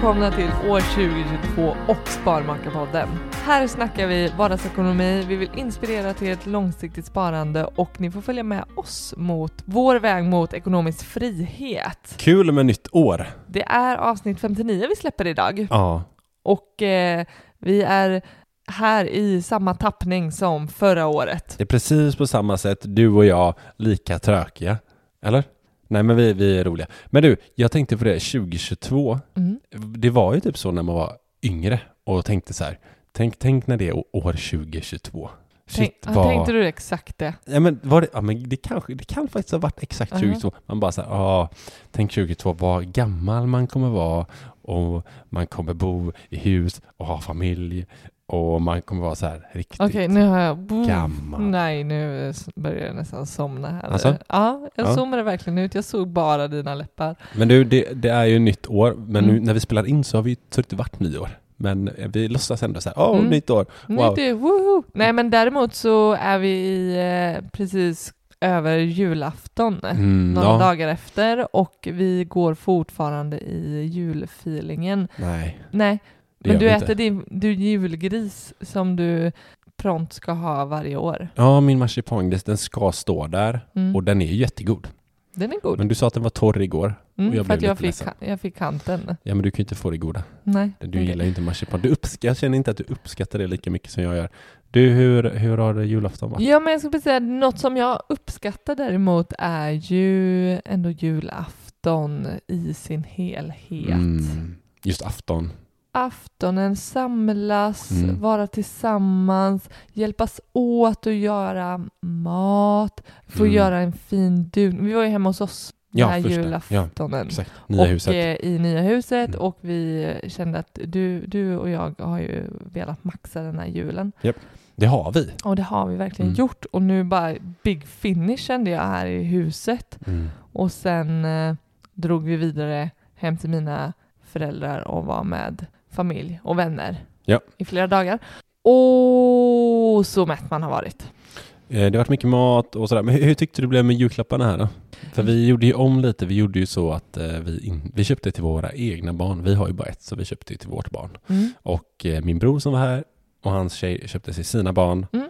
Välkomna till år 2022 och Sparmakarpodden. Här snackar vi vardagsekonomi, vi vill inspirera till ett långsiktigt sparande och ni får följa med oss mot vår väg mot ekonomisk frihet. Kul med nytt år. Det är avsnitt 59 vi släpper idag Ja, och eh, vi är här i samma tappning som förra året. det är precis på samma sätt du och jag lika trökiga. Eller? Nej men vi, vi är roliga. Men du, jag tänkte på det 2022. Mm. Det var ju typ så när man var yngre och tänkte så här. Tänk, tänk när det är år 2022. Tänk, Shit, vad... Tänkte du exakt det? Ja men, var det, ja, men det, kanske, det kan faktiskt ha varit exakt Ja. 2022. Man bara så här, ja, tänk 2022, vad gammal man kommer vara och man kommer bo i hus och ha familj och man kommer vara så här riktigt Okej, nu har jag... gammal. Nej, nu börjar jag nästan somna här. Alltså? Ja, jag Ja. zoomade verkligen ut. Jag såg bara dina läppar. Men du, det, det är ju nytt år, men nu Mm. när vi spelar in så har vi så det inte varit nyår. Men eh, vi låtsas ändå så här, åh, Mm. nytt år. Nu Wow. det, woho! Nej, men däremot så är vi i, eh, precis över julafton. Mm, Några ja. dagar efter och vi går fortfarande i julfeelingen. Nej, Nej, men du äter inte. din du julgris som du prompt ska ha varje år. Ja, min marsipangris, den ska stå där Mm. och den är jättegod. Den är god. Men du sa att den var torr igår. Mm, och jag för att jag fick, ledsen. jag fick kanten. Ja, men du kan ju inte få det goda. Nej. Du okej. gillar ju inte marsipan. Du uppskattar, jag känner inte att du uppskattar det lika mycket som jag gör. Du, hur, hur har det julafton varit? Ja, men jag skulle säga något som jag uppskattar däremot är ju ändå julafton i sin helhet. Mm, just afton. Aftonen samlas, Mm. vara tillsammans, hjälpas åt att göra mat, få Mm. göra en fin dun. Vi var ju hemma hos oss den Ja, här julaftonen. Exakt, nya och huset. eh, i nya huset Mm. och vi kände att du, du och jag har ju velat maxa den här julen. Det har vi. Och det har vi verkligen Mm. gjort. Och nu bara big finish kände jag här i huset. Mm. Och sen eh, drog vi vidare hem till mina föräldrar och var med familj och vänner Ja. i flera dagar. Och så mätt man har varit. Eh, Det har varit mycket mat och sådär. Men hur, hur tyckte du det blev med julklapparna här då? För vi gjorde ju om lite. Vi gjorde ju så att eh, vi, in, vi köpte till våra egna barn. Vi har ju bara ett, så vi köpte till vårt barn. Mm. Och eh, min bror som var här och hans tjej köpte till sina barn. Mm.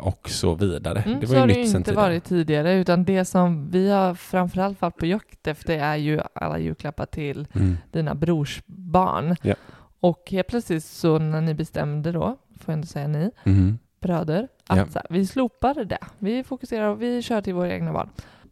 Och så vidare. Mm, det så var ju har det nytt ju inte tidigare. varit tidigare utan det som vi har framförallt varit på jakt efter är ju alla julklappar till Mm. dina brors barn. Ja. Och helt plötsligt så när ni bestämde då, får jag ändå säga ni, Mhm. bröder, att Ja. här, vi slopar det. Vi fokuserar och vi kör till våra egna barn.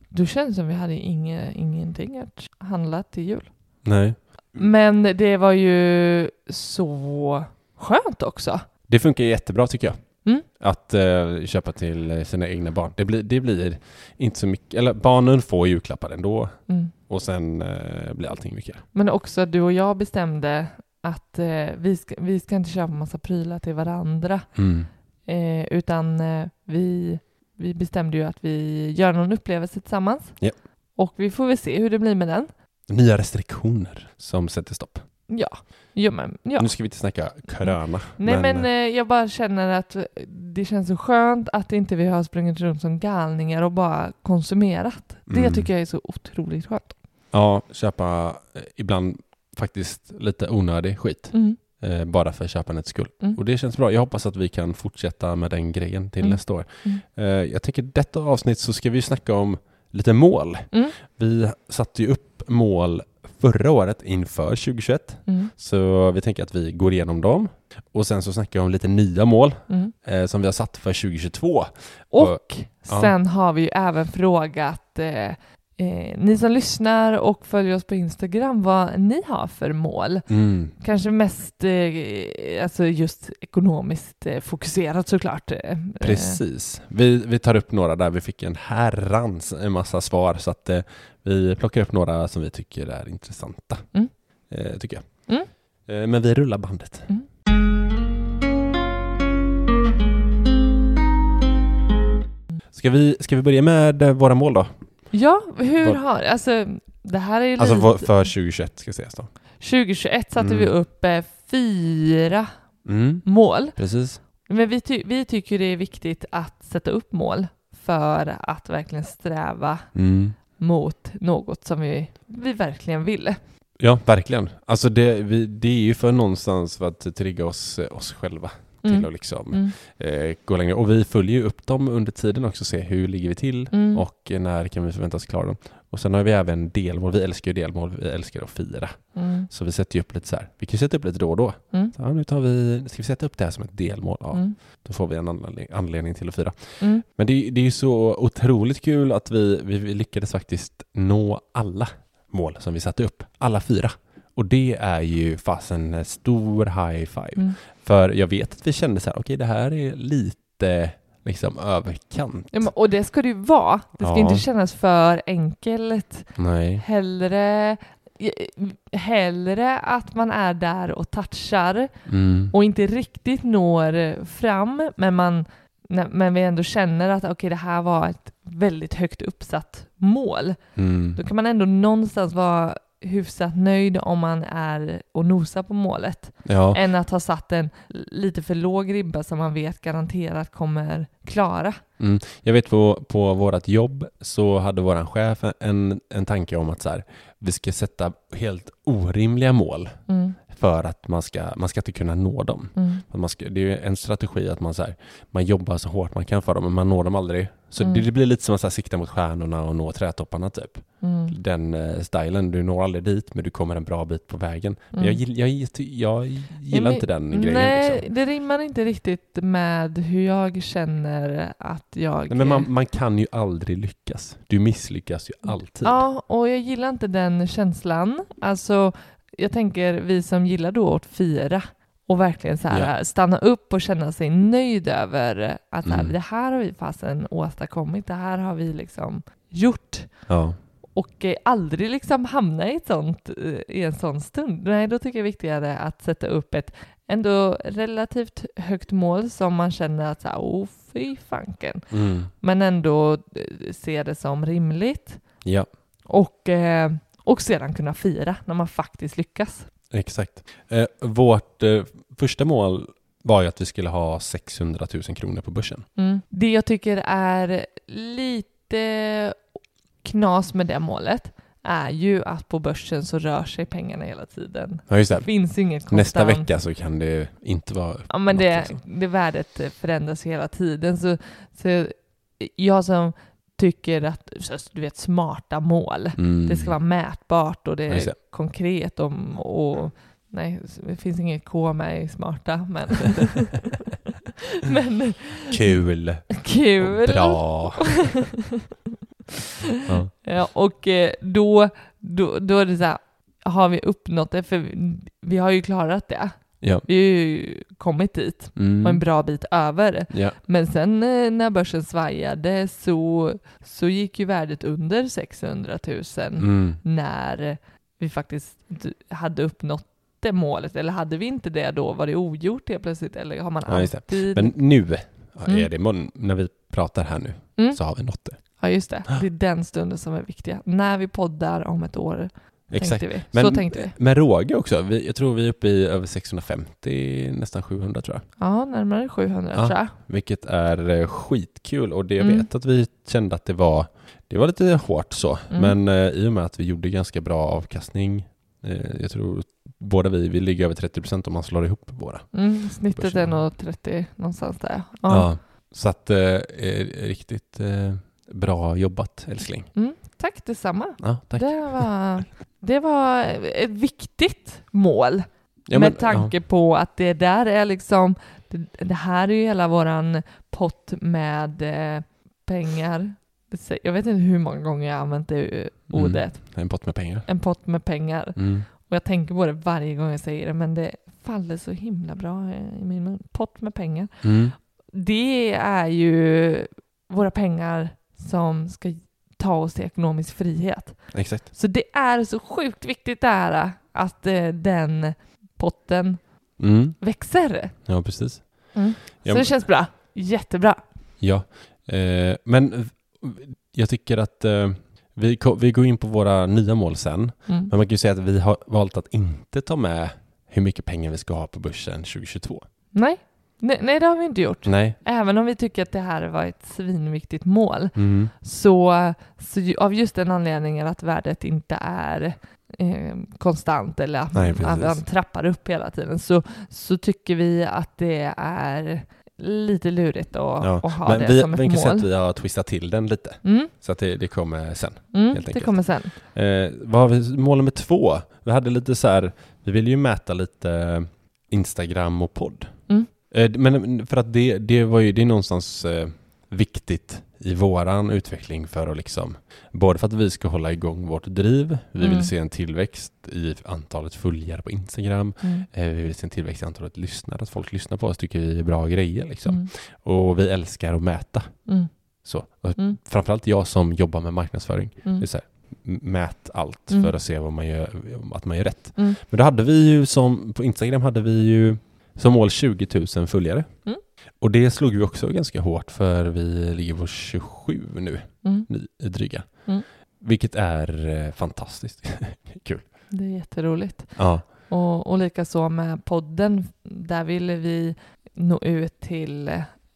Då känns det som vi hade inge, ingenting att handla till jul. Nej. Men det var ju så skönt också. Det funkar jättebra tycker jag. Mm. Att eh, köpa till sina egna barn. Det blir, det blir inte så mycket, eller barnen får julklappar ändå Mm. och sen eh, blir allting mycket. Men också att du och jag bestämde att eh, vi, ska, vi ska inte köpa massa prylar till varandra. Mm. Eh, utan eh, vi, vi bestämde ju att vi gör någon upplevelse tillsammans. Ja. Och vi får väl se hur det blir med den. Nya restriktioner som sätter stopp. Ja, jo, men, ja. Nu ska vi inte snacka corona. Nej men, eh, jag bara känner att det känns så skönt att inte vi har sprungit runt som galningar och bara konsumerat. Det Mm. tycker jag är så otroligt skönt. Ja, köpa eh, ibland faktiskt lite onödig skit. Mm. Eh, bara för köpandets skull. Mm. Och det känns bra. Jag hoppas att vi kan fortsätta med den grejen till Mm. nästa år. Mm. Eh, jag tänker detta avsnitt så ska vi snacka om lite mål. Mm. Vi satte ju upp mål förra året inför 2021. Mm. Så vi tänker att vi går igenom dem. Och sen så snackar jag om lite nya mål eh, som vi har satt för 2022. Och ja. sen har vi ju även frågat eh, eh, ni som lyssnar och följer oss på Instagram vad ni har för mål. Mm. Kanske mest eh, alltså just ekonomiskt eh, fokuserat såklart. Eh, Precis. Vi, vi tar upp några där vi fick en herrans en massa svar så att eh, vi plockar upp några som vi tycker är intressanta. Mm. Eh, tycker jag. Mm. Eh, men vi rullar bandet. Mm. Ska vi, ska vi börja med eh, våra mål då? Ja, hur har, alltså det här är ju Alltså lite, för 2021 ska sägas då. 2021 satte Mm. vi upp eh, fyra Mm. mål. Precis. Men vi, ty- vi tycker det är viktigt att sätta upp mål för att verkligen sträva Mm. mot något som vi, vi verkligen ville. Ja, verkligen. Alltså det, vi, det är ju för någonstans för att trigga oss, oss själva till Mm. att liksom Mm. eh, gå längre. Och vi följer ju upp dem under tiden också, se hur ligger vi till Mm. och när kan vi förväntas klara dem. Och sen har vi även delmål. Vi älskar ju delmål, vi älskar att fira. Mm. Så vi sätter ju upp lite så här. Vi kan sätta upp lite då och då. Mm. Så, ja, nu tar vi, ska vi sätta upp det här som ett delmål? Ja, Mm. då får vi en anledning, anledning till att fira. Men det, är- det är ju så otroligt kul att vi, vi lyckades faktiskt nå alla mål som vi satte upp. Alla fyra. Och det är ju fasen en stor high five. Mm. För jag vet att vi kände så här, okej det här är lite liksom överkant. Ja, men, och det ska det ju vara. Det ska Ja. inte kännas för enkelt. Nej. Hellre, hellre att man är där och touchar Mm. och inte riktigt når fram, men, man, men vi ändå känner att okej, det här var ett väldigt högt uppsatt mål. Mm. Då kan man ändå någonstans vara hyfsat nöjd om man är och nosar på målet, Ja. än att ha satt en lite för låg ribba som man vet garanterat kommer klara. Mm. Jag vet på, på vårt jobb så hade våran chef en, en tanke om att så här, vi ska sätta helt orimliga mål Mm, för att man ska, man ska inte kunna nå dem. mm, ska, det är en strategi att man, så här, man jobbar så hårt man kan för dem, men man når dem aldrig. Så Mm. det, det blir lite som att så här, sikta mot stjärnorna och nå trädtopparna typ. mm, Den eh, stilen, du når aldrig dit, men du kommer en bra bit på vägen. Men jag, mm. gill- jag, jag, jag gillar men- inte den grejen. Nej, Liksom. det rimmar inte riktigt med hur jag känner att jag... Nej, men man, man kan ju aldrig lyckas. Du misslyckas ju alltid. Ja, och jag gillar inte den känslan. Alltså, jag tänker vi som gillar då att fira och verkligen så här, Ja. stanna upp och känna sig nöjd över att här, Mm. det här har vi fasen åstadkommit, det här har vi liksom gjort. Ja. Och eh, aldrig liksom hamna i, ett sånt, eh, i en sån stund. Nej, då tycker jag det är viktigare att sätta upp ett ändå relativt högt mål som man känner att så här, oh fy fanken. Mm. Men ändå eh, se det som rimligt. ja, Och, eh, och sedan kunna fira när man faktiskt lyckas. exakt. Eh, vårt eh, första mål var ju att vi skulle ha 600 000 kronor på börsen. Mm. Det jag tycker är lite knas med det målet är ju att på börsen så rör sig pengarna hela tiden. Ja, just Det det. finns inget konstant. Nästa vecka så kan det inte vara Ja, men det, liksom. det värdet förändras hela tiden. Så, så jag som tycker att du vet, smarta mål, Mm. det ska vara mätbart och det är konkret om, och nej, det finns inget K med i smarta, men, men Kul. kul. Bra. ja. Ja, och eh, då, då, då är det så här, har vi uppnått det? För vi har ju klarat det. Ja. Vi har ju kommit dit Mm. och en bra bit över. Ja. Men sen eh, när börsen svajade så, så gick ju värdet under 600 000 Mm. när vi faktiskt hade uppnått det målet. Eller hade vi inte det då? Var det ogjort helt plötsligt? Eller har man Ja, alltid... Men nu Mm. är det, när vi pratar här nu, Mm. så har vi nått det. Ja, just det. Det är den stunden som är viktiga. När vi poddar om ett år, Exakt. vi. Men så tänkte vi. med råge också. Vi, jag tror vi är uppe i över 650, nästan 700 tror jag. Ja, närmare 700 Ja. tror jag. Vilket är eh, skitkul och det jag Mm. vet att vi kände att det var, det var lite hårt så. Mm. Men eh, i och med att vi gjorde ganska bra avkastning, eh, jag tror båda vi, vi ligger över 30% om man slår ihop våra. Mm, snittet Börsen. är nog 30 någonstans där. Ja. Ja. så att eh, eh, riktigt eh, bra jobbat älskling. Tack detsamma. Ja, tack. Det var, det var ett viktigt mål Ja, med men- tanke på att det där är liksom, det, det här är ju hela våran pott med eh, pengar. Jag vet inte hur många gånger jag använt det Mm. ordet. En pott med pengar. En pott med pengar. Mm. Och jag tänker på det varje gång jag säger det, men det faller så himla bra i min mun. Pott med pengar. Mm. Det är ju våra pengar som ska ta oss till ekonomisk frihet. Exakt. Så det är så sjukt viktigt det här att eh, den potten Mm. växer. Ja, precis. Mm. Ja, Så det känns bra. Jättebra. Ja, eh, men jag tycker att eh, vi, vi går in på våra nya mål sen. Mm. Men man kan ju säga att vi har valt att inte ta med hur mycket pengar vi ska ha på börsen 2022. Nej. Nej, nej det har vi inte gjort. Nej. Även om vi tycker att det här var ett svinviktigt mål. Mm. Så, så av just den anledningen att värdet inte är eh, konstant eller att, Nej, att man trappar upp hela tiden så, så tycker vi att det är lite lurigt att, Ja, att ha Men det vi, som ett mål. att vi har twistat till den lite. Mm, Så att det, det kommer sen. mm, det kommer sen. Eh, vad har vi, mål nummer två. Vi hade lite så här, vi ville ju mäta lite Instagram och podd. Mm. Eh, men för att det, det var ju, det är någonstans eh, viktigt i våran utveckling för att liksom, både för att vi ska hålla igång vårt driv, vi Mm. vill se en tillväxt i antalet följare på Instagram, Mm. eh, vi vill se en tillväxt i antalet lyssnare, att folk lyssnar på oss tycker vi är bra grejer liksom. Mm. Och vi älskar att mäta. Mm. Så. Och Mm. Framförallt jag som jobbar med marknadsföring. Mm. Det är här, mät allt för att se vad man gör, att man gör rätt. Men då hade vi ju som, på Instagram hade vi ju som mål 20 000 följare. Mm. Och det slog vi också ganska hårt för vi ligger på 27 nu, Mm. dryga. Mm. Vilket är eh, fantastiskt kul. Det är jätteroligt. Ja. Och, och likaså med podden, där ville vi nå ut till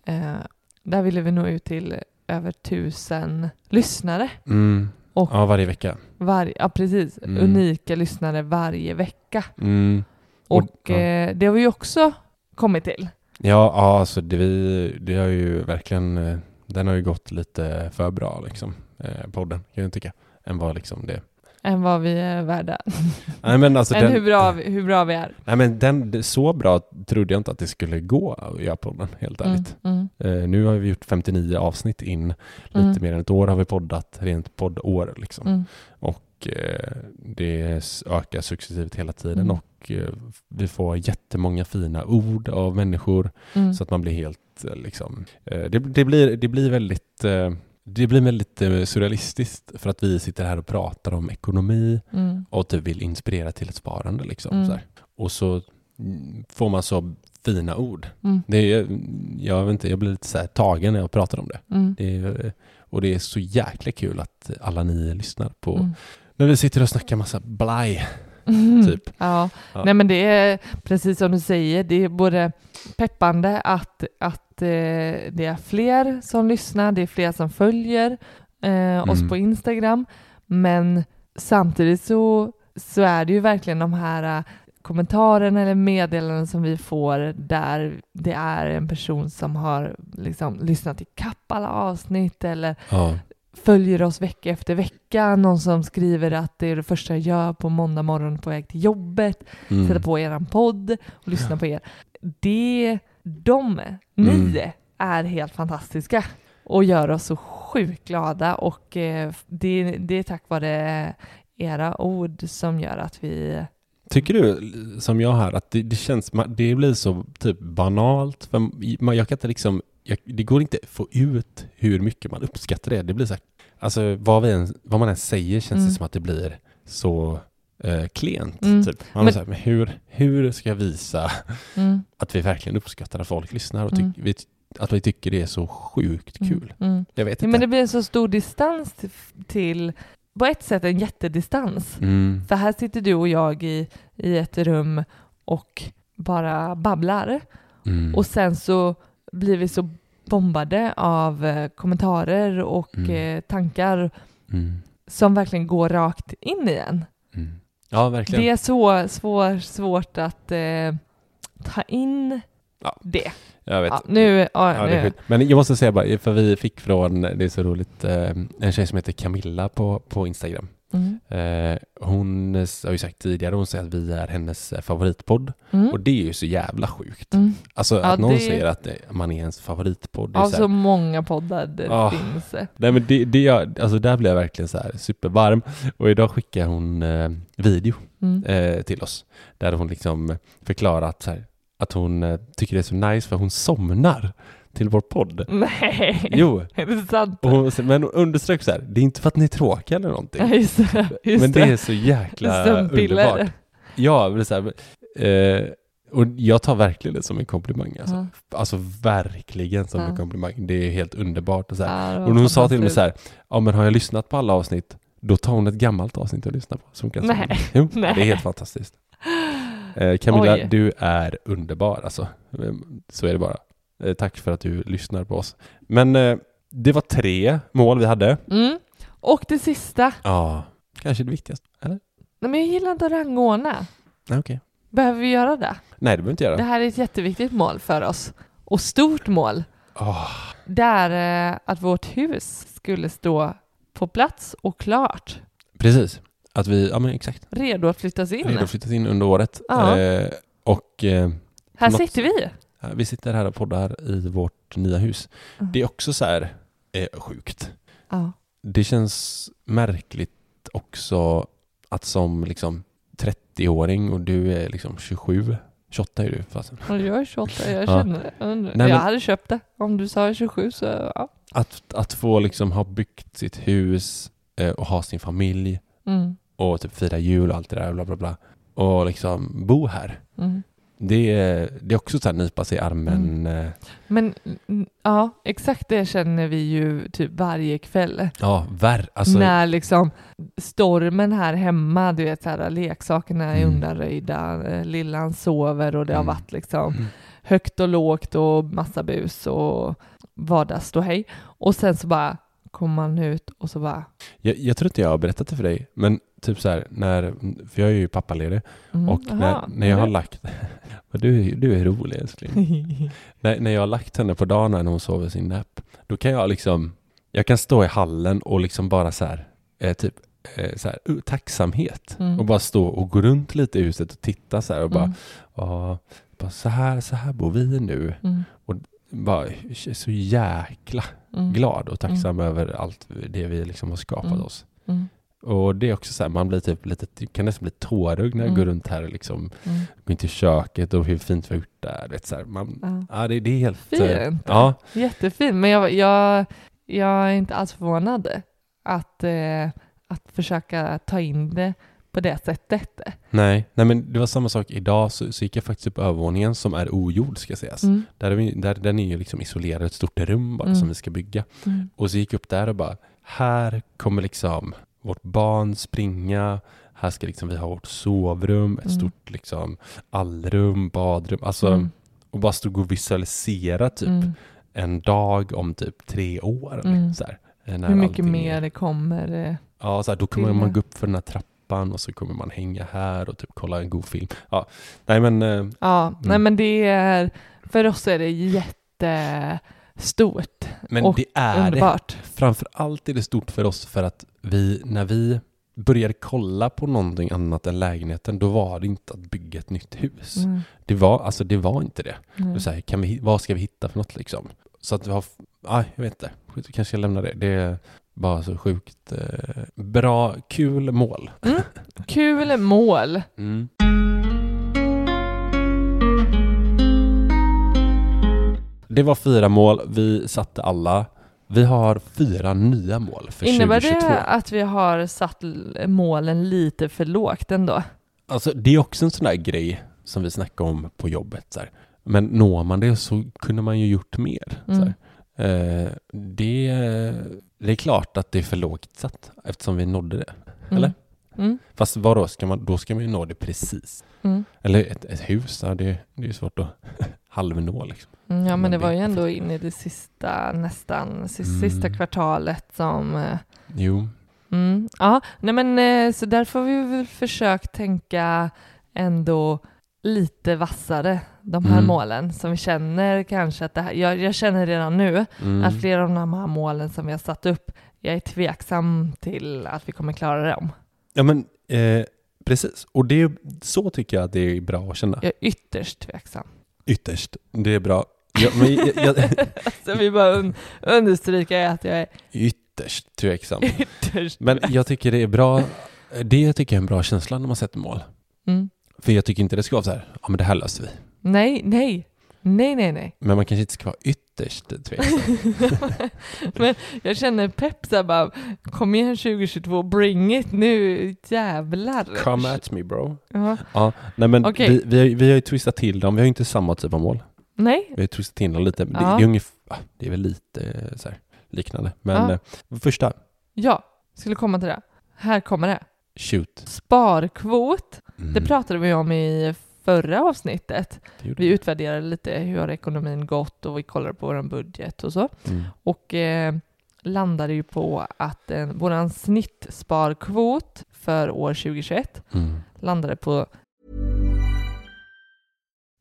eh, där ville vi nå ut till över tusen lyssnare. Mm. Och- ja, varje vecka. Var, ja, precis. Mm. Unika lyssnare varje vecka. Mm. Och- Och, ja. eh, det har vi ju också kommit till. Ja, ja alltså det, vi, det har ju verkligen, eh, den har ju gått lite för bra liksom, eh, podden kan jag tycka, än vad liksom det. Än vad vi är värda. Nej men alltså Än den, hur, bra, vi- hur bra vi är. nej men den, så bra trodde jag inte att det skulle gå att göra podden, helt Mm, ärligt. mm, Eh, nu har vi gjort 59 avsnitt in, lite Mm. mer än ett år har vi poddat, rent poddår liksom. mm, Och eh, det ökar successivt hela tiden Mm. Och eh, vi får jättemånga fina ord av människor mm. så att man blir helt eh, liksom, eh, det, det, blir, det blir väldigt det blir väldigt surrealistiskt för att vi sitter här och pratar om ekonomi Mm, och typ vill inspirera till ett sparande liksom. Mm. Så. Och så mm, får man så fina ord. mm, Det är, jag, vet inte, jag blir lite så här tagen när jag pratar om det. mm, det är, och det är så jäkla kul att alla ni lyssnar på mm. när vi sitter och snackar massa blaj. Mm. Typ. Ja. Ja. nej men det är precis som du säger, det är både peppande att, att eh, det är fler som lyssnar, det är fler som följer eh, oss Mm. på Instagram, men samtidigt så, så är det ju verkligen de här eh, kommentarerna eller meddelanden som vi får där det är en person som har liksom lyssnat i kapp alla avsnitt eller Ja. Följer oss vecka efter vecka. Någon som skriver att det är det första jag gör på måndag morgon på väg till jobbet. Mm. Sätta på er podd och lyssna på er. Det, de, ni Mm. är helt fantastiska och gör oss så sjukt glada och eh, det, det är tack vare era ord som gör att vi... Tycker du, som jag här, att det, det känns, det blir så typ banalt? För man, jag kan inte liksom, jag, det går inte att få ut hur mycket man uppskattar det. Det blir så här, alltså vad, vi än, vad man än säger känns Mm. det som att det blir så eh, klent. Mm. Typ. Man Men- så här, men hur, hur ska jag visa Mm, att vi verkligen uppskattar att folk lyssnar och ty, Mm. vi, att vi tycker det är så sjukt mm, kul? Mm. Jag vet Ja, inte. men det blir en så stor distans till, till på ett sätt en jättedistans. För här sitter du och jag i, i ett rum och bara babblar. Och sen så blir vi så bombade av eh, kommentarer och Mm. eh, tankar mm. som verkligen går rakt in i en. Mm. Ja, verkligen. Det är så svår, svårt att eh, ta in Ja. det. jag vet. Ja, nu, ja, nu. Men jag måste säga bara, för vi fick från, det är så roligt, eh, en tjej som heter Camilla på, på Instagram. Mm. Eh, hon har ju sagt tidigare, hon säger att vi är hennes eh, favoritpodd. Mm. Och det är ju så jävla sjukt. Mm. Alltså Ja, att någon det- säger att det, man är ens favoritpodd. Av så så här, många poddar det Ah. finns. nej men det, det, jag- alltså där blev jag verkligen så här supervarm. Och idag skickar hon eh, video Mm. eh, till oss. Där hon liksom förklarar att, så här, att hon eh, tycker det är så nice för hon somnar till vår podd. Nej, Jo, är det sant? och hon, men hon underströk så här, det är inte för att ni är tråkiga eller Ja, någonting. just det. Just men det är så jäkla underbart. Ja, men det är så här, eh, och jag tar verkligen det som en komplimang. Alltså, Ja. alltså verkligen som Ja. en komplimang. Det är helt underbart. Och, så här. Ja, det och hon sa till mig så här, ja men har jag lyssnat på alla avsnitt, då tar hon ett gammalt avsnitt att lyssna på. Som kan Nej. Jo, Nej. det är helt fantastiskt. Eh, Camilla, Oj. du är underbar alltså. Så är det bara. Eh, tack för att du lyssnar på oss. Men eh, det var tre mål vi hade. Mm. Och det sista. Ja, kanske det viktigaste. Eller? Nej, men jag gillar inte att rangordna. Nej, okej. Behöver vi göra det? Nej, det behöver vi inte göra. Det här är ett jätteviktigt mål för oss. Och stort mål. Åh, Det är eh, att vårt hus skulle stå på plats och klart. precis. Att vi, ja men exakt. Redo att flyttas in. Redo att flyttas in under året. Ja. Eh, och eh, Här något- sitter vi. Vi sitter här och poddar i vårt nya hus. Mm. Det är också så här eh, sjukt. Ja. Det känns märkligt också att som liksom 30-åring och du är liksom 27, 28 är du fast. Och jag är 28, jag Ja. känner det. Jag, undrar- Nej, jag men- hade köpt det. Om du sa 27 så ja. Att, att få liksom ha byggt sitt hus eh, och ha sin familj Mm. och typ fira jul och allt det där bla bla bla. Och liksom bo här. Mm. Det är, det är också så här nypa sig i armen. eh, Men mm, ja, exakt det känner vi ju typ varje kväll. Ja, värre. Alltså, När liksom stormen här hemma, du vet så här, leksakerna är Mm. undanröjda, eh, lillan sover och det har Mm. varit liksom Mm. högt och lågt och massa bus och vardagsståhej. Och sen så bara kommer man ut och så bara jag, jag tror inte jag har berättat det för dig, men typ så här, när, för jag är ju pappaledig mm, och när, aha, när jag har lagt, du, du är rolig älskling. när, när jag har lagt henne på dagen när hon sover sin nap, då kan jag liksom, jag kan stå i hallen och liksom bara så här, eh, typ eh, så här, uh, tacksamhet Mm. och bara stå och gå runt lite i huset och titta så här och bara, Mm, bara så här, så här bor vi nu. mm, Bara jag är så jäkla mm, glad och tacksam över allt det vi liksom har skapat Mm. oss. Och det är också så här, man blir typ lite, kan nästan bli tårögd när jag Mm. går runt här och liksom mm. går in till köket och hur fint vi har gjort där. Vet, så här, man, Ja. ja, det, det är helt... eh, Fint. Ja, Jättefint, men jag, jag, jag är inte alls förvånad att, eh, att försöka ta in det på det sättet. nej, nej men det var samma sak idag så, så gick jag faktiskt upp övervåningen som är ogjord ska sägas. Mm, Där, är vi, där Den är ju liksom isolerad, ett stort rum bara Mm. som vi ska bygga. mm, Och så gick jag upp där och bara, här kommer liksom vårt barn springa, här ska liksom vi ha vårt sovrum, ett Mm. stort liksom allrum, badrum, alltså mm, och bara stod och visualisera typ mm. en dag om typ tre år. Mm. Så här, Hur mycket mer det kommer. eh, Ja, så här, då kommer till man gå upp för den här trappan och så kommer man hänga här och typ kolla en god film. Ja, nej men eh, Ja, nej Mm. men det är, för oss är det jättestort Men och det är det. underbart. Framför allt är det stort för oss för att vi, när vi började kolla på någonting annat än lägenheten, då var det inte att bygga ett nytt hus. Mm, Det var, alltså det var inte det. mm. Det är här, kan vi, vad ska vi hitta för något liksom? Så att vi har, ja, jag vet inte, vi kanske ska lämna det. det bara så sjukt eh, bra, kul mål. Kul mål. Det var fyra mål, vi satte alla. Vi har fyra nya mål för Innebär 2022. det att vi har satt målen lite för lågt ändå? Alltså det är också en sån där grej som vi snackar om på jobbet. Så här. Men når man det så kunde man ju gjort mer. Mm. Eh, det, det är klart att det är för lågt satt eftersom vi nådde det. Mm. Eller? Mm. Fast vadå, ska man, då ska man ju nå det precis. Mm. Eller ett, ett hus, ja, det, det är ju svårt att halvnå liksom. Mm, Ja, men Men det det- var ju ändå in i det sista, nästan, Mm. sista kvartalet som... eh, Jo, Mm, ja, nej men eh, så därför har vi väl försökt tänka ändå lite vassare, de här Mm. målen som vi känner kanske att det här, jag, jag känner redan nu mm. att flera av de här målen som vi har satt upp, jag är tveksam till att vi kommer klara dem. Ja men eh, precis, och det, så tycker jag att det är bra att känna. Jag är ytterst tveksam. Ytterst, det är bra. Ja, men jag, jag, Så vi bara un- understryka att jag är ytterst tveksam. ytterst Men jag tycker det är bra, det tycker jag är en bra känsla när man sätter mål. Mm. För jag tycker inte det ska vara så här, ja men det här löser vi. Nej, nej, nej, nej, nej. Men man kanske inte ska vara ytterst tveksam. Men jag känner pepp så bara, kom igen 2022, bring it nu, jävlar. Come at me bro. Ja. Ja, nej men Okej. vi, vi, har, vi har ju twistat till dem, vi har ju inte samma typ av mål. Nej, Vi har ju twistat till dem lite, Ja. det, det, är ungefär, ah, det är väl lite eh, så här, liknande. Men Ja. eh, första, ja, skulle komma till det. Här kommer det. shoot. Sparkvot, Mm, det pratade vi om i förra avsnittet. Vi utvärderade lite hur har ekonomin gått och vi kollade på vår budget och så. Mm. Och eh, landade ju på att eh, vår snittsparkvot för år 2021 Mm. landade på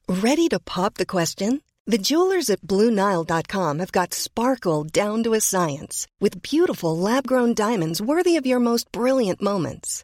Ready to pop the question? The jewelers at BlueNile.com have got sparkle down to a science with beautiful lab grown diamonds worthy of your most brilliant moments.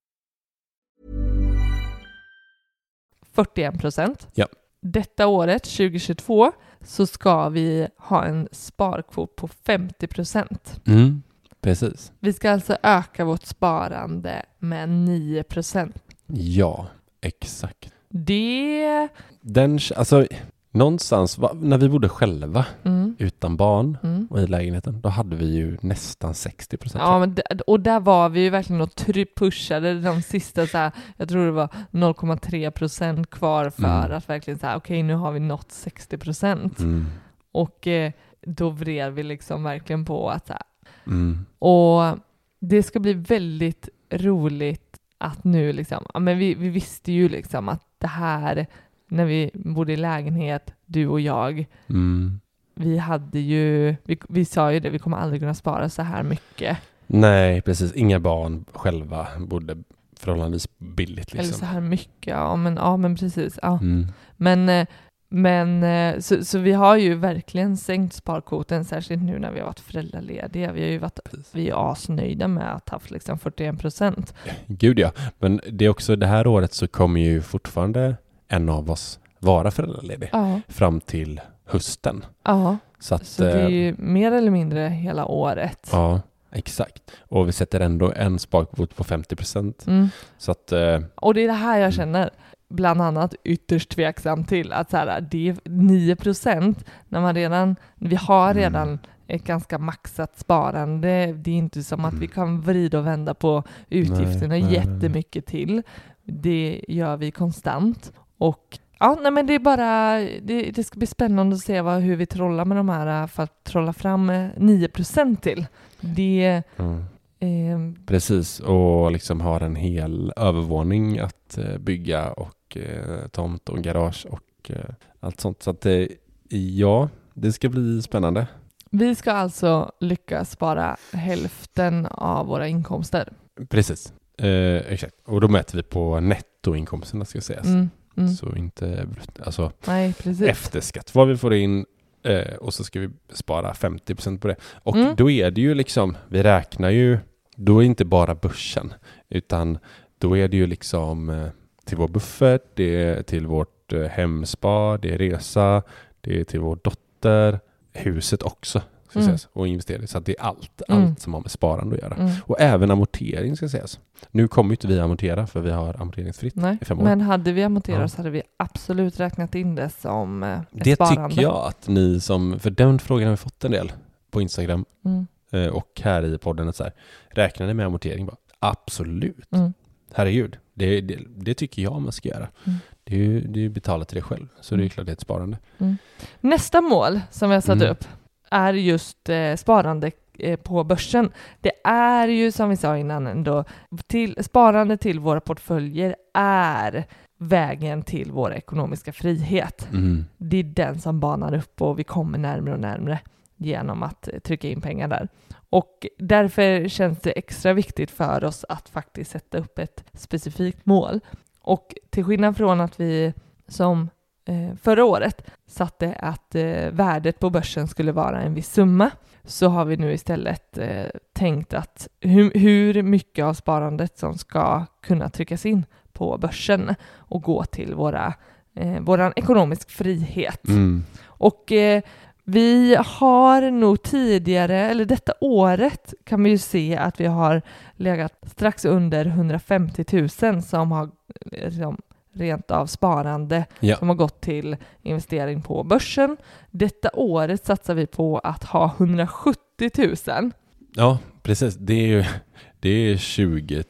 41 procent. Ja. Detta året, 2022, så ska vi ha en sparkvot på 50 procent. Mm. Precis. Vi ska alltså öka vårt sparande med 9 procent. Ja, exakt. Det... Den, alltså, någonstans, va, när vi bodde själva Mm, utan barn mm. och i lägenheten, då hade vi ju nästan 60 procent. Ja, men och där var vi ju verkligen och pushade de sista, så här, jag tror det var 0,3 procent kvar för Mm. att verkligen säga okej nu har vi nått 60 procent. Mm. Och eh, då vred vi liksom verkligen på att så Mm. Och det ska bli väldigt roligt att nu liksom, ja men vi, vi visste ju liksom att det här, när vi bodde i lägenhet, du och jag, Mm. vi hade ju, vi, vi sa ju det, vi kommer aldrig kunna spara så här mycket. Nej, precis. Inga barn själva bodde förhållandevis billigt Eller så liksom. här mycket, ja men, ja, men precis. Ja. Mm. Men, eh, men eh, så, så vi har ju verkligen sänkt sparkvoten, särskilt nu när vi har varit föräldralediga. Vi har ju varit, vi är asnöjda med att ha haft liksom 41 procent. Gud ja. Men det är också det här året så kommer ju fortfarande en av oss vara föräldraledig Ja, fram till hösten. ja. Så att, Så det är eh, ju mer eller mindre hela året. ja, exakt. Och vi sätter ändå en sparkvot på 50 procent. Mm. Så att, eh, Och det är det här Mm. jag känner bland annat ytterst tveksam till att så här, det är 9 procent när man redan, vi har Mm. redan ett ganska maxat sparande. Det är inte som att vi Mm. kan vrida och vända på utgifterna nej, nej. jättemycket till. Det gör vi konstant och Ja, nej men det är bara, det, det ska bli spännande att se vad, hur vi trollar med de här för att trolla fram eh, 9% till. Det, Mm. eh, Precis, och liksom har en hel övervåning att eh, bygga och eh, tomt och garage och eh, allt sånt. Så att eh, ja, det ska bli spännande. vi ska alltså lyckas spara hälften av våra inkomster. Precis, eh, exakt. Och då mäter vi på nettoinkomsterna ska sägas. Mm, mm. Så inte alltså Nej, efter skatt, vad vi får in eh, och så ska vi spara 50% på det. Och Mm. då är det ju liksom, vi räknar ju, då är det inte bara börsen, utan då är det ju liksom eh, till vår buffert, det är till vårt eh, hemspa, det är resa, det är till vår dotter, huset också, ska Mm. sägas, och investering. Så det är allt, Mm. allt som har med sparande att göra. Mm. Och även amortering ska sägas. Nu kommer ju inte vi amortera för vi har amorteringsfritt Nej, i fem år. men hade vi amorterat Ja. så hade vi absolut räknat in det som eh, ett Det sparande. tycker jag att ni som, för den frågan har vi fått en del på Instagram Mm. eh, och här i podden. att Så här, räknar ni med amortering? Bara, Absolut. Mm. Herregud. Det, det, det tycker jag man ska göra. Mm. Det är ju det är betalat till dig själv. Så det är Mm. ju klart det är ett sparande. Nästa mål som vi har satt Mm. upp är just eh, sparande eh, på börsen. Det är ju som vi sa innan ändå, till, sparande till våra portföljer är vägen till vår ekonomiska frihet. Mm. Det är den som banar upp och vi kommer närmare och närmare genom att eh, trycka in pengar där. Och därför känns det extra viktigt för oss att faktiskt sätta upp ett specifikt mål. Och till skillnad från att vi som förra året satte att eh, värdet på börsen skulle vara en viss summa så har vi nu istället eh, tänkt att hur, mycket av sparandet som ska kunna tryckas in på börsen och gå till våra, eh, våran ekonomisk frihet. Mm. Och eh, vi har nog tidigare, eller detta året kan vi ju se att vi har legat strax under 150 000 som har eh, liksom, rent av sparande Ja. som har gått till investering på börsen. Detta året satsar vi på att ha 170 000. ja, precis. Det är ju det är 20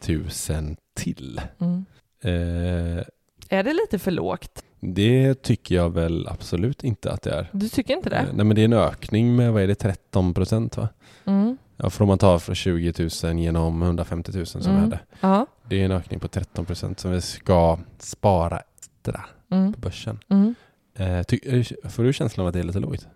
000 till. Mm. Eh, Är det lite för lågt? det tycker jag väl absolut inte att det är. Du tycker inte Eh, det? nej men det är en ökning med, vad är det, 13 procent va? Mm. Ja, för om man tar från 20 000 genom 150 000 som vi Mm. hade. Ja. Det är en ökning på 13 procent som vi ska spara extra Mm. på börsen. Mm. Eh, ty, får du känslan av att det är lite lågt?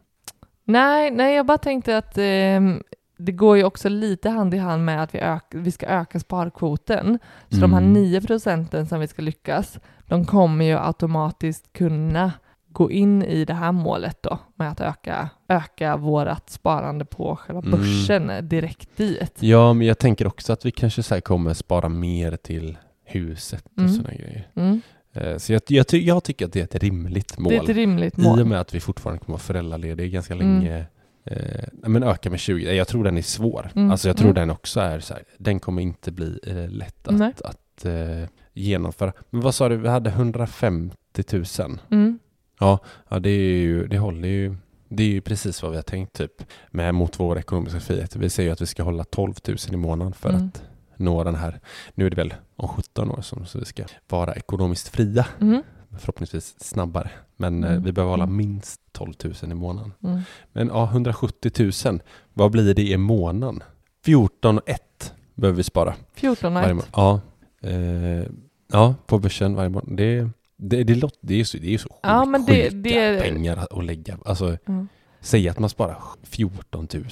Nej, nej, jag bara tänkte att ehm, det går ju också lite hand i hand med att vi, ök, vi ska öka sparkvoten. Så de här Mm. 9 procenten som vi ska lyckas, de kommer ju automatiskt kunna gå in i det här målet då med att öka, öka vårt sparande på själva Mm. börsen direkt dit. Ja, men jag tänker också att vi kanske så här kommer spara mer till huset och Mm. sådana grejer. Mm. Eh, så jag, jag, jag tycker att det är ett rimligt mål. Det är ett rimligt I mål. och med att vi fortfarande kommer vara föräldralediga ganska Mm. länge. Eh, men öka med 20. Jag tror den är svår. Mm. Alltså jag tror Mm. den också är så här. Den kommer inte bli eh, lätt att, att eh, genomföra. Men vad sa du, vi hade 150 000. Mm. Ja, det, är ju, det håller ju. Det är ju precis vad vi har tänkt typ med mot vår ekonomiska frihet. Vi säger ju att vi ska hålla 12 000 i månaden för Mm. att nå den här. Nu är det väl om 17 år som vi ska vara ekonomiskt fria. Mm. Förhoppningsvis snabbare. Men eh, Mm. vi behöver hålla Mm. minst 12 000 i månaden. Mm. Men ja, 170 000. Vad blir det i månaden? 14 och 1 behöver vi spara. 14 och Varje ett. månad. Ja, eh, ja, på börsen varje månad. Det, det, det, låter- det är ju så, det är så Ja, men det- det- pengar att- lägga. Alltså, Mm. säga att man sparar 14 000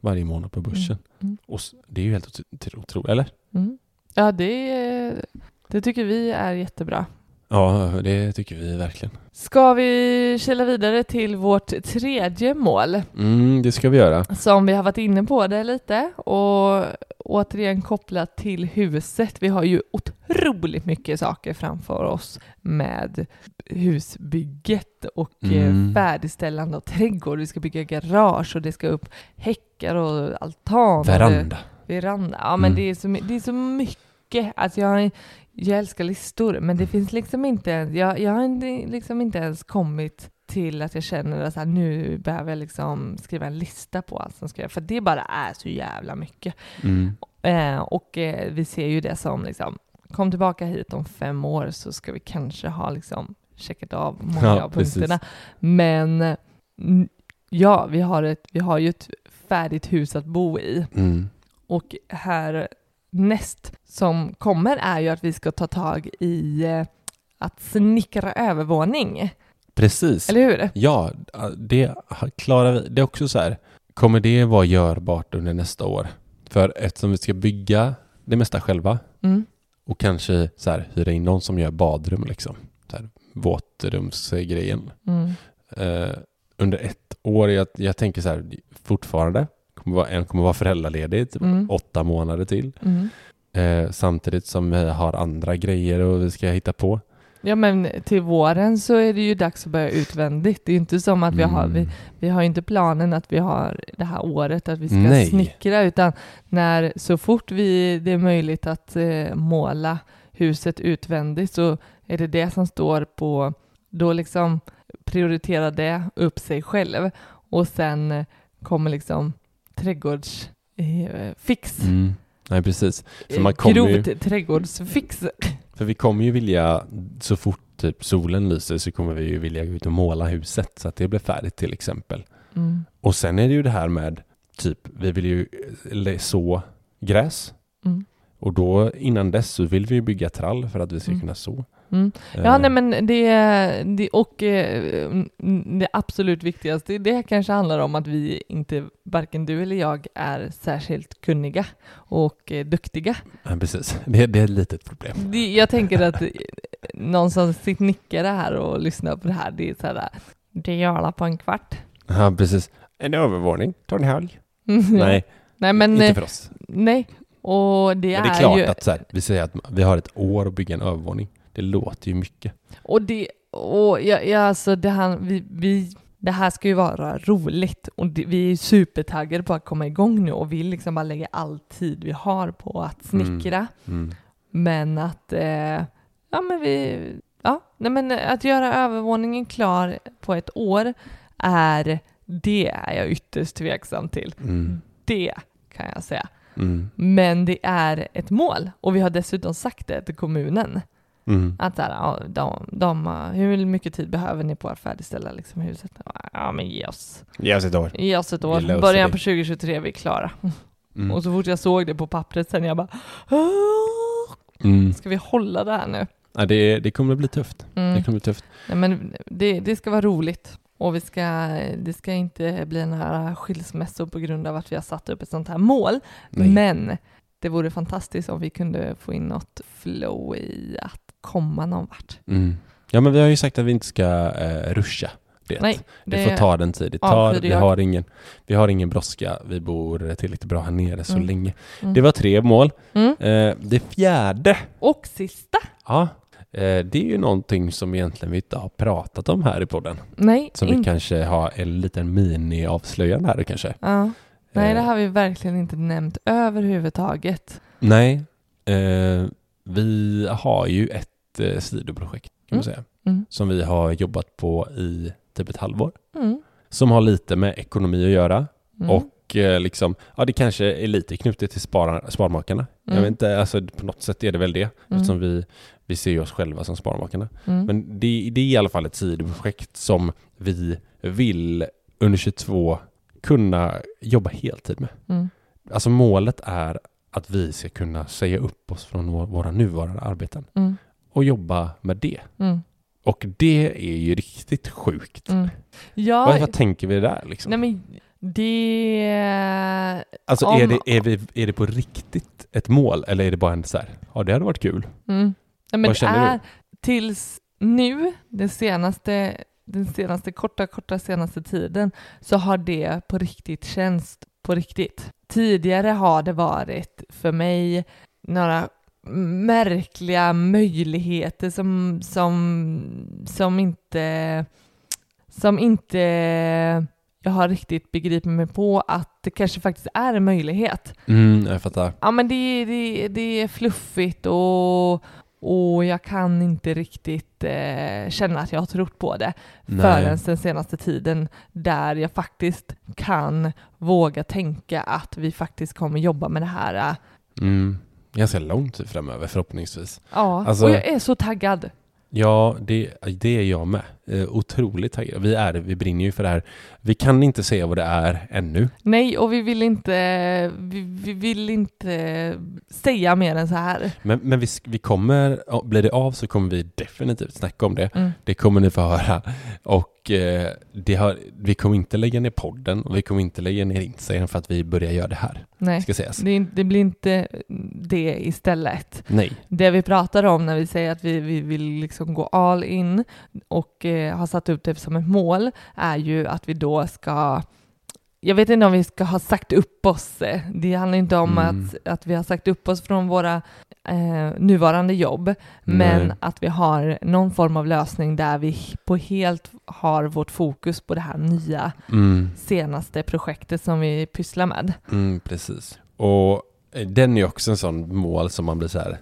varje månad på börsen. Mm. Och s- det är ju helt otro- otroligt, eller? Mm. Ja, det, det tycker vi är jättebra. Ja, det tycker vi verkligen. Ska vi kila vidare till vårt tredje mål Mm, det ska vi göra. som vi har varit inne på det lite och återigen kopplat till huset. Vi har ju otroligt mycket saker framför oss med husbygget och Mm. eh, färdigställande av trädgård. Vi ska bygga garage och det ska upp häckar och altan. Veranda. Veranda. Ja, men Mm. det, är så, det är så mycket. Alltså jag, jag älskar listor, men det finns liksom inte, jag, jag har liksom inte ens kommit till att jag känner att så här, nu behöver jag liksom skriva en lista på allt som ska göras, för det bara är så jävla mycket. Mm. Eh, och eh, vi ser ju det som liksom, kom tillbaka hit om fem år så ska vi kanske ha liksom checkat av många Ja, av precis. punkterna. Men mm, ja, vi har, ett, vi har ju ett färdigt hus att bo i. Mm. Och här näst som kommer är ju att vi ska ta tag i eh, att snickra övervåning. Precis. Eller hur? Ja, det klarar vi. Det är också så här, kommer det vara görbart under nästa år? För eftersom vi ska bygga det mesta själva Mm. och kanske så här, hyra in någon som gör badrum liksom. Så här, våtrumsgrejen. Mm. Eh, under ett år, jag, jag tänker så här, fortfarande, kommer vara, en kommer vara föräldraledig typ Mm. åtta månader till. Mm. Eh, samtidigt som vi har andra grejer och vi ska hitta på. Ja men till våren så är det ju dags att börja utvändigt. Det är ju inte som att vi har, vi, Mm. vi har inte planen att vi har det här året att vi ska Nej. snickra utan när så fort vi, det är möjligt att eh, måla huset utvändigt så är det det som står på, då liksom prioriterar det upp sig själv och sen kommer liksom trädgårdsfix. Eh. Mm. Nej, precis. För Eh, man kommer ju- Grovt trädgårdsfix. För vi kommer ju vilja, så fort typ solen lyser så kommer vi ju vilja gå ut och måla huset så att det blir färdigt till exempel. Mm. Och sen är det ju det här med typ, vi vill ju eh, så gräs. Mm. Och då innan dess så vill vi ju bygga trall för att vi ska Mm. kunna så. Mm. Ja, Eh, nej, men det, det och eh, mm, det absolut viktigaste, det kanske handlar om att vi inte, varken du eller jag, är särskilt kunniga och eh, duktiga. Ja, precis. Det, det är ett litet problem. Det, jag tänker att någon som sitter nickare här och lyssnar på det här, det är så här, det gör alla på en kvart. Ja, precis. En övervåning, tar en helg. Mm. Nej, nej, men inte för oss. nej. Och det, Men det är är, klart ju, att så här, vi säger att vi har ett år att bygga en övervåning. Det låter ju mycket. Och det, och ja, ja alltså det här, vi, vi, det här ska ju vara roligt och det, vi är supertaggade på att komma igång nu och vill liksom bara lägga all tid vi har på att snickra. Mm. Men att, eh, ja men vi, ja, nej men att göra övervåningen klar på ett år är, det är jag ytterst tveksam till. Mm. Det kan jag säga. Mm. Men det är ett mål och vi har dessutom sagt det till kommunen. Mm. Att ja, de, de, hur mycket tid behöver ni på att färdigställa liksom huset? Ja, men ge oss, Ge oss ett år. ge oss ett år. Början på 2023 är vi klara. Mm. Och så fort jag såg det på pappret sen jag bara, "Åh, Mm. ska vi hålla det här nu? Ja, det, det kommer att bli tufft. Mm. Det kommer att bli tufft. Nej, men det, det ska vara roligt. Och vi ska, det ska inte bli några skilsmässor på grund av att vi har satt upp ett sånt här mål. Nej. Men det vore fantastiskt om vi kunde få in något flow i att komma någon vart. Mm. Ja, men vi har ju sagt att vi inte ska eh, ruscha det. Nej, det, får ta den tid det tar. Vi har, ingen, vi har ingen brådska. Vi bor tillräckligt bra här nere så Mm. länge. Mm. Det var tre mål. Mm. Eh, det fjärde, Och sista, ja, eh, det är ju någonting som egentligen vi inte har pratat om här i podden. nej, Som vi inte. kanske har en liten mini-avslöjande här kanske. Ja. Nej, det Eh, har vi verkligen inte nämnt överhuvudtaget. Nej, eh, vi har ju ett eh, sidoprojekt kan man säga. Mm. Som vi har jobbat på i typ ett halvår. Mm. Som har lite med ekonomi att göra. Mm. Och eh, liksom, ja det kanske är lite knutet till spar, Sparmakarna. Jag Mm. vet inte, alltså på något sätt är det väl det. Mm. Eftersom vi, vi ser oss själva som Sparmakarna. Mm. Men det, det är i alla fall ett sidoprojekt som vi vill under 22 kunna jobba heltid med. Mm. Alltså målet är att vi ska kunna säga upp oss från vår, våra nuvarande arbeten Mm. Och jobba med det. Mm. Och det är ju riktigt sjukt. Mm. Ja, Vad, vad tänker vi där liksom? nej men det... alltså om- är, det, är, vi, är det på riktigt ett mål eller är det bara en så här, ja det hade varit kul. Mm. Nej, men Vad känner är tills nu, den senaste, den senaste korta, korta senaste tiden, så har det på riktigt känts på riktigt. Tidigare har det varit för mig några märkliga möjligheter som, som, som inte som inte jag har riktigt begripit mig på att det kanske faktiskt är en möjlighet. Mm, jag fattar. Ja men det, det, det är fluffigt och, och jag kan inte riktigt eh, känna att jag har trott på det Nej. förrän den senaste tiden där jag faktiskt kan våga tänka att vi faktiskt kommer jobba med det här. eh, Mm. Ganska lång tid framöver förhoppningsvis. Ja, Alltså- och jag är så taggad. Ja, det, det är jag med. Eh, otroligt taggad. Vi är vi brinner ju för det här. Vi kan inte säga vad det är ännu. Nej, och vi vill inte, vi, vi vill inte säga mer än så här. Men, men vi, vi kommer, blir det av så kommer vi definitivt snacka om det. Mm. Det kommer ni få höra. Och eh, det har, vi kommer inte lägga ner podden och vi kommer inte lägga ner Instagram för att vi börjar göra det här. Nej, Ska sägas. det, det blir inte det istället. Nej. Det vi pratar om när vi säger att vi, vi vill liksom gå all in och eh, har satt upp det som ett mål är ju att vi då ska jag vet inte om vi ska ha sagt upp oss. eh, Det handlar inte om Mm. att, att vi har sagt upp oss från våra eh, nuvarande jobb, men Nej. att vi har någon form av lösning där vi på helt har vårt fokus på det här nya Mm, senaste projektet som vi pysslar med. mm, precis. Och eh, den är också en sån mål som man blir så här.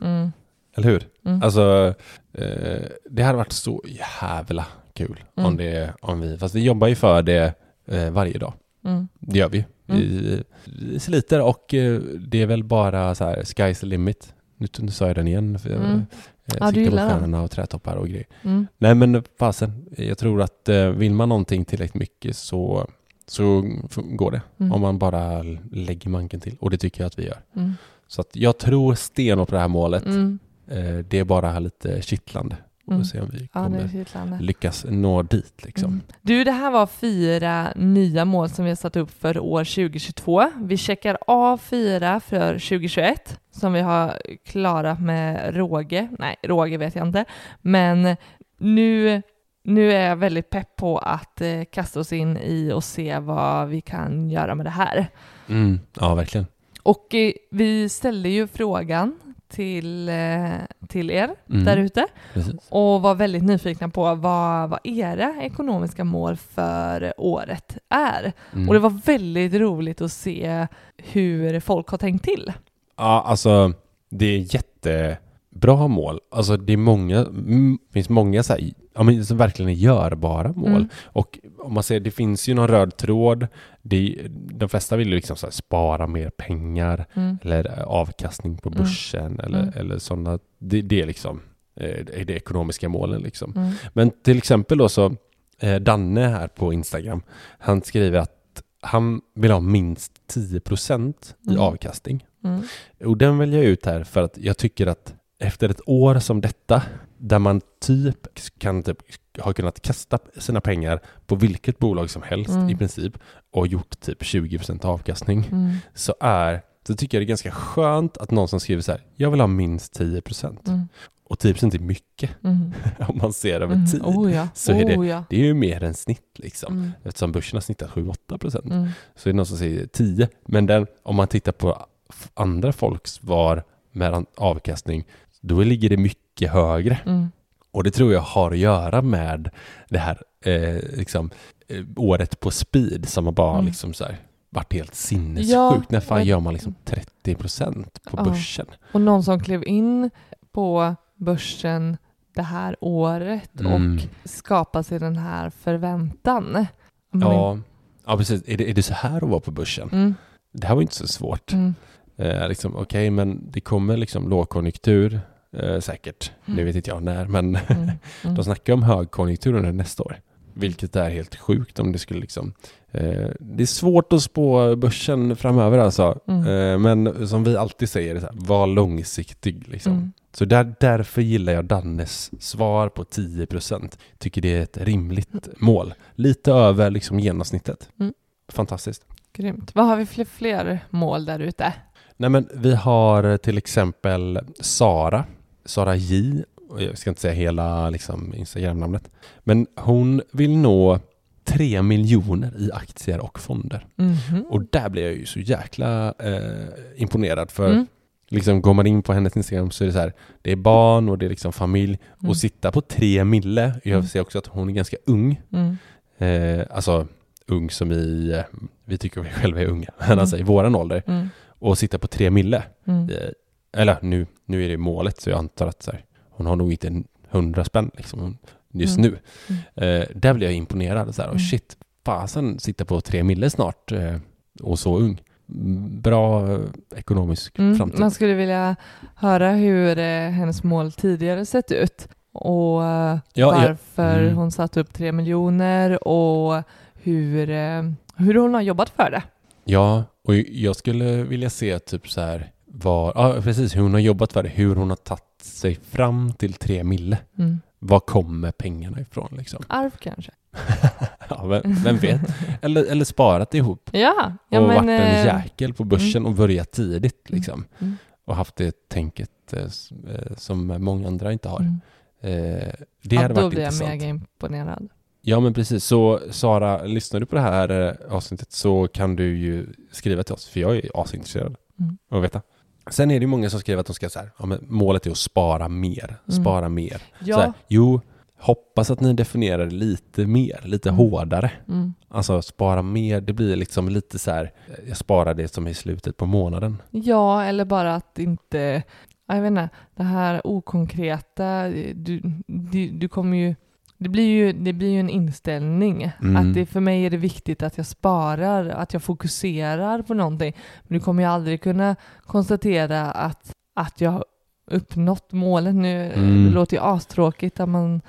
Mm. Eller hur? Mm. Alltså, eh, det hade varit så jävla kul om Mm. det, om vi, fast vi jobbar ju för det eh, varje dag. Mm. Det gör vi. Vi, vi sliter och eh, det är väl bara så här, sky's the limit. Nu, nu sa jag den igen. För jag, Mm. eh, Ja, du siktar på stjärnorna och trätoppar och grejer. Mm. Nej men fasen, jag tror att eh, vill man någonting tillräckligt mycket så, så går det. Mm. Om man bara lägger manken till. Och det tycker jag att vi gör. Mm. Så att jag tror stenhårt på det här målet. Mm. Eh, det är bara lite kittlande. Och Mm. se om vi Ja, kommer kittlande. lyckas nå dit liksom. Mm. Du, det här var fyra nya mål som vi har satt upp för år 2022. Vi checkar av fyra för 2021 som vi har klarat med råge. Nej, råge vet jag inte. Men nu, nu är jag väldigt pepp på att eh, kasta oss in i och se vad vi kan göra med det här. Mm. Ja, verkligen. Och eh, vi ställde ju frågan till, eh, till er Mm. där ute och var väldigt nyfikna på vad, vad era ekonomiska mål för året är. Mm. Och det var väldigt roligt att se hur folk har tänkt till. Ja, alltså det är jättebra mål. Alltså det är många, finns många så här, ja, men som verkligen är görbara mål. Mm. Och om man ser, det finns ju någon röd tråd. Det, de flesta vill ju liksom spara mer pengar Mm. eller avkastning på Mm. börsen eller, Mm. eller sådana. Det, det är liksom eh, det är det ekonomiska målen liksom. Mm. Men till exempel då så, eh, Danne här på Instagram, han skriver att han vill ha minst 10% i Mm. avkastning. Och den väljer jag ut här för att jag tycker att efter ett år som detta, där man typ kan typ ha kunnat kasta sina pengar på vilket bolag som helst Mm. i princip och gjort typ 20% avkastning, Mm. så är så tycker jag det är ganska skönt att någon som skriver så här, jag vill ha minst 10%. Mm. Och 10% är mycket Mm. om man ser över Mm. tid. Oh ja. så är det- oh, ja. Det är ju mer än snitt liksom. Mm. Eftersom börsen har snittat 7-8% Mm. så är det någon som säger 10. Men den, om man tittar på andra folks svar med avkastning, då ligger det mycket högre. Mm. Och det tror jag har att göra med det här eh, liksom, eh, året på speed som har bara Mm. liksom så här, varit helt Ja, sinnessjukt. När fan och- gör man liksom 30% på Ja. börsen? Och någon som klev in på börsen det här året Mm. och skapade sig den här förväntan. Man Ja, ja, precis. Är det, är det så här att vara på börsen? Mm. Det här var inte så svårt. Mm. Eh, liksom, Okej, men det kommer liksom lågkonjunktur eh, säkert. Mm. Nu vet inte jag när, men Mm. Mm. de snackar om högkonjunktur under nästa år. Vilket är helt sjukt om det skulle liksom... Eh, det är svårt att spå börsen framöver alltså. Mm. Eh, men som vi alltid säger, här, var långsiktig liksom. Mm. Så där, därför gillar jag Dannes svar på 10%. Tycker det är ett rimligt mål. Lite över liksom genomsnittet. Mm. Fantastiskt. Grymt. Vad har vi för fler mål där ute? Nej men vi har till exempel Sara, Sara J, jag ska inte säga hela liksom, Instagram-namnet, men hon vill nå 3 miljoner i aktier och fonder. Mhm. Och där blir jag ju så jäkla eh, imponerad för Mm. liksom går man in på hennes Instagram så är det så här, det är barn och det är liksom familj Mm. och sitta på 3 mille, jag Mm. ser också att hon är ganska ung, Mm. eh, alltså ung som i, eh, vi tycker vi själva är unga, men Mm. alltså i våran ålder, Mm. och sitta på 3 mille Mm. Eh, Eller nu, nu är det målet så jag antar att så här, hon har nog inte en hundra spänn liksom, just Mm. nu. Eh, där blir jag imponerad. Så här, och Mm. shit, fasen sitta på tre mille snart eh, och så ung. bra eh, ekonomisk Mm, framtid. man skulle vilja höra hur eh, hennes mål tidigare sett ut och Ja, ja. varför Mm. hon satt upp tre miljoner och hur, eh, hur hon har jobbat för det. Ja, och jag skulle vilja se typ så här var, ja precis hur hon har jobbat för det, hur hon har tagit sig fram till tre mille. Mm. Var kommer pengarna ifrån liksom? Arv kanske? ja, vem, vem vet? Eller, eller sparat ihop Ja, ja och men... varit en eh, jäkel på börsen och börjat tidigt liksom. mm, Och haft det tänket eh, eh, som många andra inte har. mm. Eh, det ja, hade då varit blir jag intressant. mega imponerad. Ja men precis, så Sara, lyssnar du på det här eh, avsnittet så kan du ju skriva till oss, för jag är asintresserad Mm. att veta. Sen är det många som skriver att de ska så här, ja, målet är att spara mer, Mm. spara mer. Ja. Så här, jo, hoppas att ni definierar det lite mer, lite Mm. hårdare. Mm. Alltså spara mer, det blir liksom lite så här, jag sparar det som är i slutet på månaden. Ja, eller bara att inte, ja, jag vet inte, det här okonkreta, du, du, du kommer ju, det blir ju, det blir ju en inställning. Mm. Att det, för mig är det viktigt att jag sparar, att jag fokuserar på någonting. Men du kommer ju aldrig kunna konstatera att, att jag har uppnått målet. Nu Mm. det låter ju astråkigt att man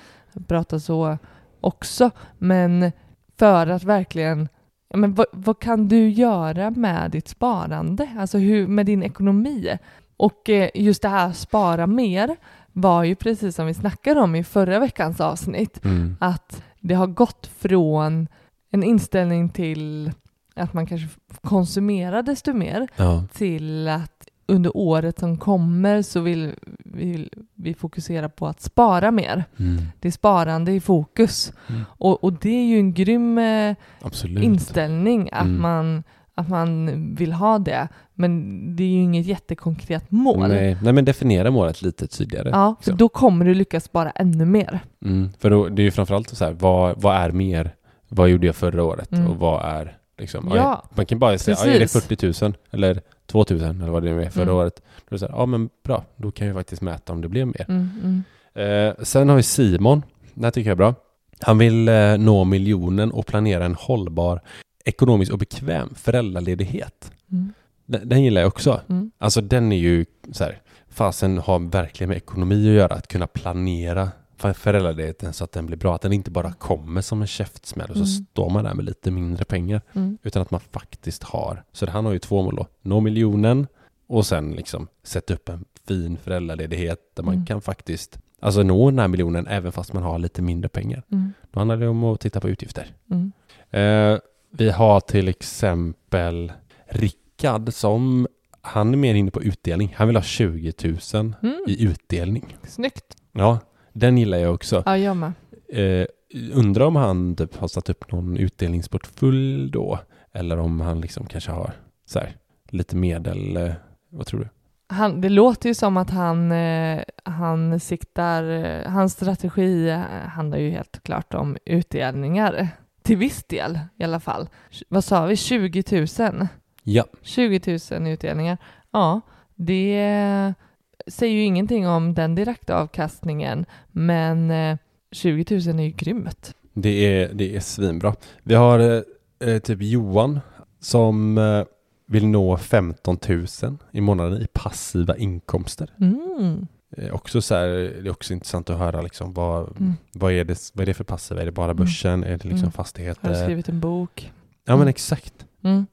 pratar så också, men för att verkligen men vad, vad kan du göra med ditt sparande? Alltså hur, med din ekonomi? Och eh, just det här spara mer var ju precis som vi snackade om i förra veckans avsnitt, Mm. att det har gått från en inställning till att man kanske konsumerar desto mer Ja. till att under året som kommer så vill, vill vi fokusera på att spara mer. Mm. Det är sparande i fokus. Mm. Och, och det är ju en grym eh, Absolut. inställning att, Mm. man, att man vill ha det. Men det är ju inget jättekonkret mål. Nej, nej, men definiera målet lite tydligare. Ja, för Så. då kommer du lyckas spara ännu mer. Mm, för då, det är ju framförallt så här, vad, vad är mer? Vad gjorde jag förra året? Mm. Och vad är liksom, Ja, man kan bara säga, ja, är det precis. 40 000 eller 2 000 eller vad det nu är förra Mm. året? Då är det här, ja men bra, då kan jag faktiskt mäta om det blev mer. Mm, mm. Eh, sen har vi Simon, det här tycker jag är bra. Han vill eh, nå miljonen och planera en hållbar, ekonomisk och bekväm föräldraledighet. Mm, Den, den gillar jag också. mm, Alltså den är ju så här, fasen har verkligen med ekonomi att göra, att kunna planera för föräldraledigheten så att den blir bra. Att den inte bara kommer som en käftsmäll och så Mm. står man där med lite mindre pengar. mm. Utan att man faktiskt har. Så han har ju två mål då. Nå miljonen och sen liksom sätta upp en fin föräldraledighet där man Mm. kan faktiskt alltså nå den här miljonen även fast man har lite mindre pengar. Mm, Då handlar det om att titta på utgifter. mm. Eh, vi har till exempel Rickard som han är mer inne på utdelning. Han vill ha 20 000 Mm. i utdelning. Snyggt. Ja, den gillar jag också. Ja, jag med. Eh, undrar om han typ har satt upp någon utdelningsportfölj då? Eller om han liksom kanske har så här, lite medel. Eh, vad tror du? Han, det låter ju som att han, eh, han siktar, eh, hans strategi eh, handlar ju helt klart om utdelningar. Till viss del i alla fall. Vad sa vi, 20 000? Ja, 20 000 utdelningar. Ja, det säger ju ingenting om den direkta avkastningen, men eh, 20 000 är ju grymt. det är, det är svinbra. Vi har eh, eh, typ Johan som eh, vill nå 15 000 i månaden i passiva inkomster. Mm. Eh, också så här, det är också intressant att höra liksom vad, Mm. vad, är det, vad är det för passiva? Är det bara börsen? Är det liksom Mm. Har fastigheter? du skrivit en bok? Ja men Mm. exakt. Mm.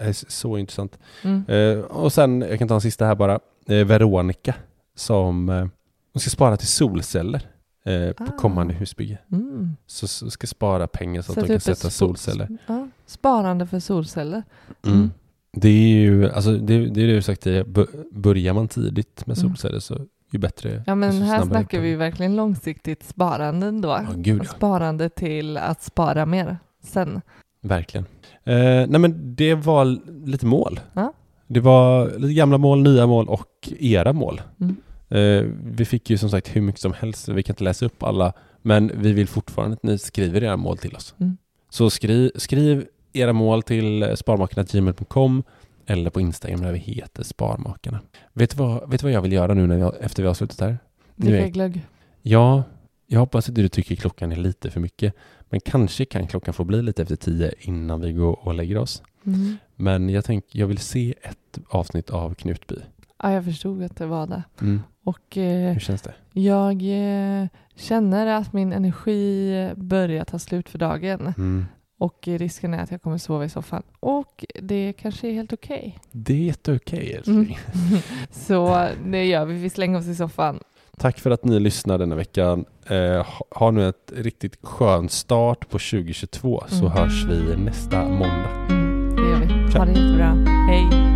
Eh, så intressant. Mm. Eh, och sen, jag kan ta en sista här bara. Eh, Veronica som eh, hon ska spara till solceller eh, på Ah. kommande husbygge. Mm. Så, så ska spara pengar så att Sätt de kan upp ett sätta solceller. Ja, sparande för solceller. Mm. Det är ju, alltså det, det är det du sagt tidigare, börjar man tidigt med Mm. solceller så ju bättre. Ja men desto här snackar vi uppgång. verkligen långsiktigt sparande då. Ja, gud ja. Sparande till att spara mer sen. Verkligen. Eh, nej men det var lite mål. Ja. Det var lite gamla mål, nya mål och era mål. Mm. Eh, vi fick ju som sagt hur mycket som helst, vi kan inte läsa upp alla, men vi vill fortfarande att ni skriver era mål till oss. Mm. Så skriv, skriv era mål till sparmakarna.gmail.com eller på Instagram där vi heter Sparmakarna. Vet du vad, vet du vad jag vill göra nu när jag, efter vi har slutat här? Dricka glögg. Ja, jag hoppas att du tycker klockan är lite för mycket. Men kanske kan klockan få bli lite efter tio innan vi går och lägger oss. Mm. Men jag tänker, jag vill se ett avsnitt av Knutby. Ja, jag förstod att det var det. Mm. Och eh, Hur känns det? jag eh, känner att min energi börjar ta slut för dagen. Mm. Och risken är att jag kommer sova i soffan. Och det kanske är helt okej. Det är jätteokej älskling. Mm. Så det gör vi. Vi slänger oss i soffan. Tack för att ni lyssnar denna veckan. Eh, ha- nu ett riktigt skön start på 2022 så Mm. hörs vi nästa måndag. Mm, det gör vi. Ha det jättebra. Hej.